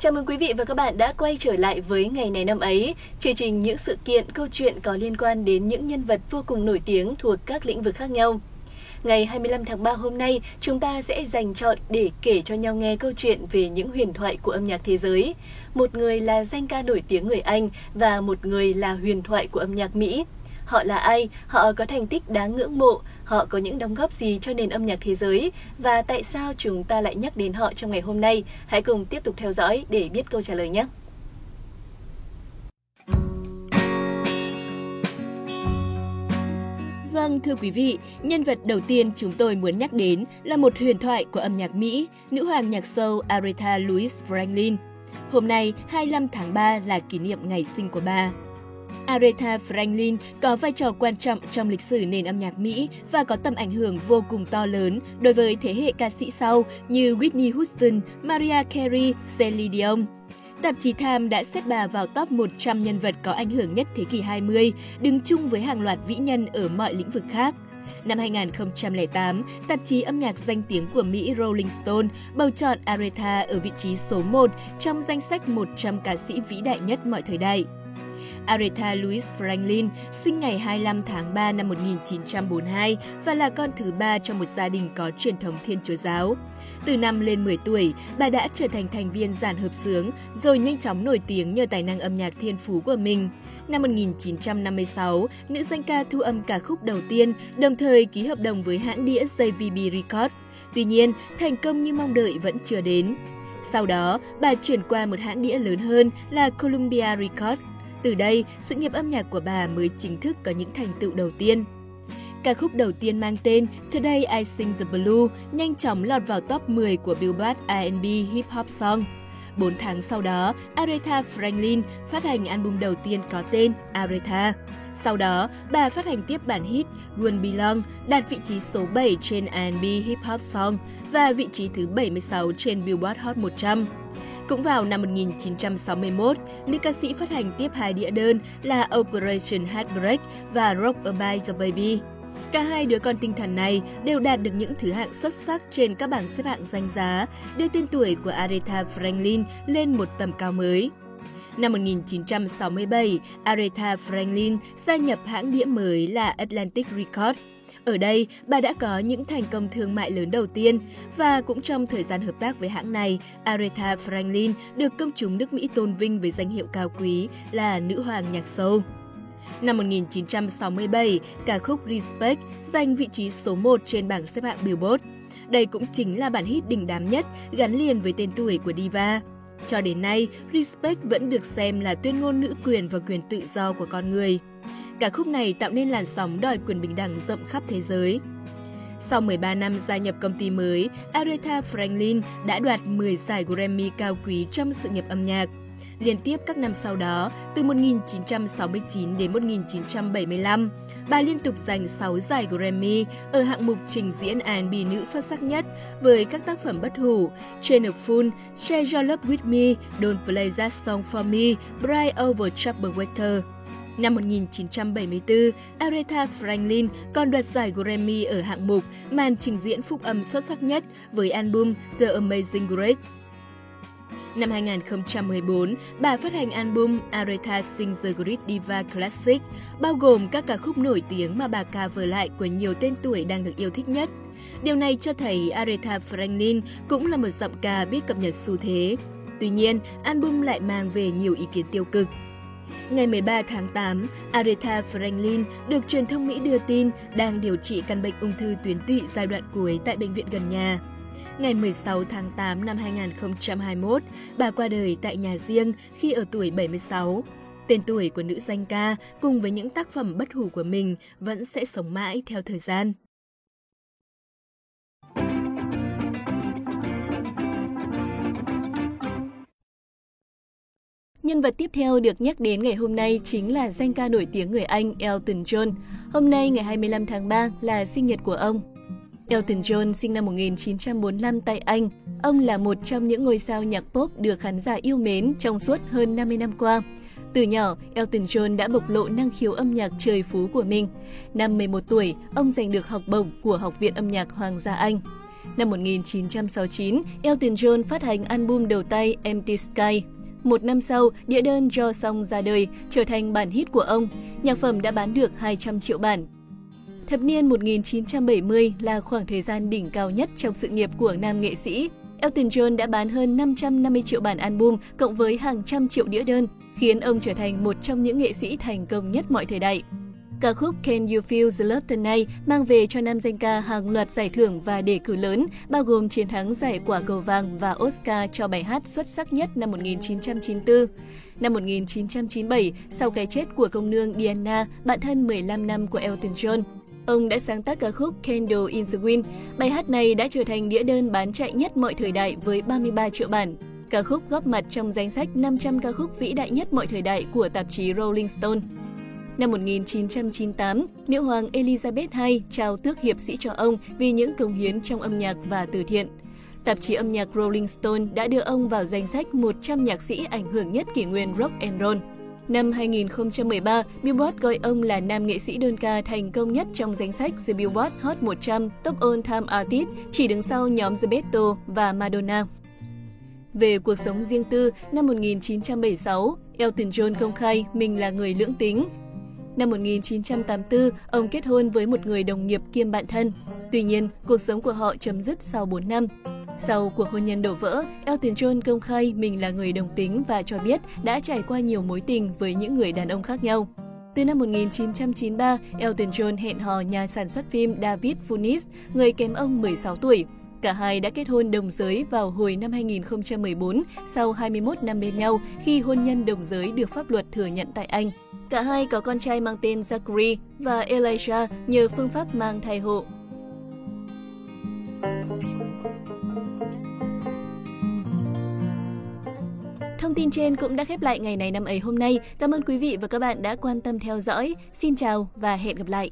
Chào mừng quý vị và các bạn đã quay trở lại với ngày này năm ấy, chương trình những sự kiện, câu chuyện có liên quan đến những nhân vật vô cùng nổi tiếng thuộc các lĩnh vực khác nhau. Ngày 25 tháng 3 hôm nay, chúng ta sẽ dành chọn để kể cho nhau nghe câu chuyện về những huyền thoại của âm nhạc thế giới. Một người là danh ca nổi tiếng người Anh và một người là huyền thoại của âm nhạc Mỹ. Họ là ai? Họ có thành tích đáng ngưỡng mộ? Họ có những đóng góp gì cho nền âm nhạc thế giới? Và tại sao chúng ta lại nhắc đến họ trong ngày hôm nay? Hãy cùng tiếp tục theo dõi để biết câu trả lời nhé! Vâng, thưa quý vị, nhân vật đầu tiên chúng tôi muốn nhắc đến là một huyền thoại của âm nhạc Mỹ, nữ hoàng nhạc sâu Aretha Louise Franklin. Hôm nay, 25 tháng 3 là kỷ niệm ngày sinh của bà. Aretha Franklin có vai trò quan trọng trong lịch sử nền âm nhạc Mỹ và có tầm ảnh hưởng vô cùng to lớn đối với thế hệ ca sĩ sau như Whitney Houston, Mariah Carey, Celine Dion. Tạp chí Time đã xếp bà vào top 100 nhân vật có ảnh hưởng nhất thế kỷ 20, đứng chung với hàng loạt vĩ nhân ở mọi lĩnh vực khác. Năm 2008, tạp chí âm nhạc danh tiếng của Mỹ Rolling Stone bầu chọn Aretha ở vị trí số 1 trong danh sách 100 ca sĩ vĩ đại nhất mọi thời đại. Aretha Louise Franklin sinh ngày 25 tháng 3 năm 1942 và là con thứ ba trong một gia đình có truyền thống Thiên Chúa giáo. Từ năm lên 10 tuổi, bà đã trở thành thành viên giản hợp sướng, rồi nhanh chóng nổi tiếng nhờ tài năng âm nhạc thiên phú của mình. Năm 1956, nữ danh ca thu âm ca khúc đầu tiên, đồng thời ký hợp đồng với hãng đĩa JVB Records. Tuy nhiên, thành công như mong đợi vẫn chưa đến. Sau đó, bà chuyển qua một hãng đĩa lớn hơn là Columbia Records từ đây, sự nghiệp âm nhạc của bà mới chính thức có những thành tựu đầu tiên. Ca khúc đầu tiên mang tên Today I Sing the Blue nhanh chóng lọt vào top 10 của Billboard R&B Hip Hop Song. 4 tháng sau đó, Aretha Franklin phát hành album đầu tiên có tên Aretha. Sau đó, bà phát hành tiếp bản hit Won't Belong đạt vị trí số 7 trên R&B Hip Hop Song và vị trí thứ 76 trên Billboard Hot 100. Cũng vào năm 1961, nữ ca sĩ phát hành tiếp hai đĩa đơn là Operation Heartbreak và Rock a Bye Your Baby. Cả hai đứa con tinh thần này đều đạt được những thứ hạng xuất sắc trên các bảng xếp hạng danh giá, đưa tên tuổi của Aretha Franklin lên một tầm cao mới. Năm 1967, Aretha Franklin gia nhập hãng đĩa mới là Atlantic Records. Ở đây, bà đã có những thành công thương mại lớn đầu tiên và cũng trong thời gian hợp tác với hãng này, Aretha Franklin được công chúng nước Mỹ tôn vinh với danh hiệu cao quý là nữ hoàng nhạc soul. Năm 1967, ca khúc Respect giành vị trí số 1 trên bảng xếp hạng Billboard. Đây cũng chính là bản hit đỉnh đám nhất gắn liền với tên tuổi của diva. Cho đến nay, Respect vẫn được xem là tuyên ngôn nữ quyền và quyền tự do của con người. Cả khúc này tạo nên làn sóng đòi quyền bình đẳng rộng khắp thế giới. Sau 13 năm gia nhập công ty mới, Aretha Franklin đã đoạt 10 giải Grammy cao quý trong sự nghiệp âm nhạc. Liên tiếp các năm sau đó, từ 1969 đến 1975, bà liên tục giành 6 giải Grammy ở hạng mục trình diễn R&B nữ xuất sắc nhất với các tác phẩm bất hủ Train of Fool, Share Your Love With Me, Don't Play That Song For Me, Bright Over Troubled Water. Năm 1974, Aretha Franklin còn đoạt giải Grammy ở hạng mục màn trình diễn phúc âm xuất sắc nhất với album The Amazing Grace. Năm 2014, bà phát hành album Aretha Sings the Great Diva Classic, bao gồm các ca khúc nổi tiếng mà bà cover lại của nhiều tên tuổi đang được yêu thích nhất. Điều này cho thấy Aretha Franklin cũng là một giọng ca biết cập nhật xu thế. Tuy nhiên, album lại mang về nhiều ý kiến tiêu cực. Ngày 13 tháng 8, Aretha Franklin được truyền thông Mỹ đưa tin đang điều trị căn bệnh ung thư tuyến tụy giai đoạn cuối tại bệnh viện gần nhà. Ngày 16 tháng 8 năm 2021, bà qua đời tại nhà riêng khi ở tuổi 76. Tên tuổi của nữ danh ca cùng với những tác phẩm bất hủ của mình vẫn sẽ sống mãi theo thời gian. Nhân vật tiếp theo được nhắc đến ngày hôm nay chính là danh ca nổi tiếng người Anh Elton John. Hôm nay ngày 25 tháng 3 là sinh nhật của ông. Elton John sinh năm 1945 tại Anh. Ông là một trong những ngôi sao nhạc pop được khán giả yêu mến trong suốt hơn 50 năm qua. Từ nhỏ, Elton John đã bộc lộ năng khiếu âm nhạc trời phú của mình. Năm 11 tuổi, ông giành được học bổng của Học viện âm nhạc Hoàng gia Anh. Năm 1969, Elton John phát hành album đầu tay Empty Sky. Một năm sau, đĩa đơn Do Song ra đời, trở thành bản hit của ông. Nhạc phẩm đã bán được 200 triệu bản. Thập niên 1970 là khoảng thời gian đỉnh cao nhất trong sự nghiệp của nam nghệ sĩ. Elton John đã bán hơn 550 triệu bản album cộng với hàng trăm triệu đĩa đơn, khiến ông trở thành một trong những nghệ sĩ thành công nhất mọi thời đại. Ca khúc Can You Feel the Love Tonight mang về cho nam danh ca hàng loạt giải thưởng và đề cử lớn, bao gồm chiến thắng giải quả cầu vàng và Oscar cho bài hát xuất sắc nhất năm 1994. Năm 1997, sau cái chết của công nương Diana, bạn thân 15 năm của Elton John, ông đã sáng tác ca khúc Candle in the Wind. Bài hát này đã trở thành đĩa đơn bán chạy nhất mọi thời đại với 33 triệu bản. Ca khúc góp mặt trong danh sách 500 ca khúc vĩ đại nhất mọi thời đại của tạp chí Rolling Stone. Năm 1998, nữ hoàng Elizabeth II trao tước hiệp sĩ cho ông vì những công hiến trong âm nhạc và từ thiện. Tạp chí âm nhạc Rolling Stone đã đưa ông vào danh sách 100 nhạc sĩ ảnh hưởng nhất kỷ nguyên rock and roll. Năm 2013, Billboard gọi ông là nam nghệ sĩ đơn ca thành công nhất trong danh sách The Billboard Hot 100 Top All Time Artist, chỉ đứng sau nhóm The Beatles và Madonna. Về cuộc sống riêng tư, năm 1976, Elton John công khai mình là người lưỡng tính. Năm 1984, ông kết hôn với một người đồng nghiệp kiêm bạn thân. Tuy nhiên, cuộc sống của họ chấm dứt sau 4 năm. Sau cuộc hôn nhân đổ vỡ, Elton John công khai mình là người đồng tính và cho biết đã trải qua nhiều mối tình với những người đàn ông khác nhau. Từ năm 1993, Elton John hẹn hò nhà sản xuất phim David Funis, người kém ông 16 tuổi. Cả hai đã kết hôn đồng giới vào hồi năm 2014 sau 21 năm bên nhau, khi hôn nhân đồng giới được pháp luật thừa nhận tại Anh. Cả hai có con trai mang tên Zachary và Elijah nhờ phương pháp mang thai hộ. Thông tin trên cũng đã khép lại ngày này năm ấy hôm nay. Cảm ơn quý vị và các bạn đã quan tâm theo dõi. Xin chào và hẹn gặp lại!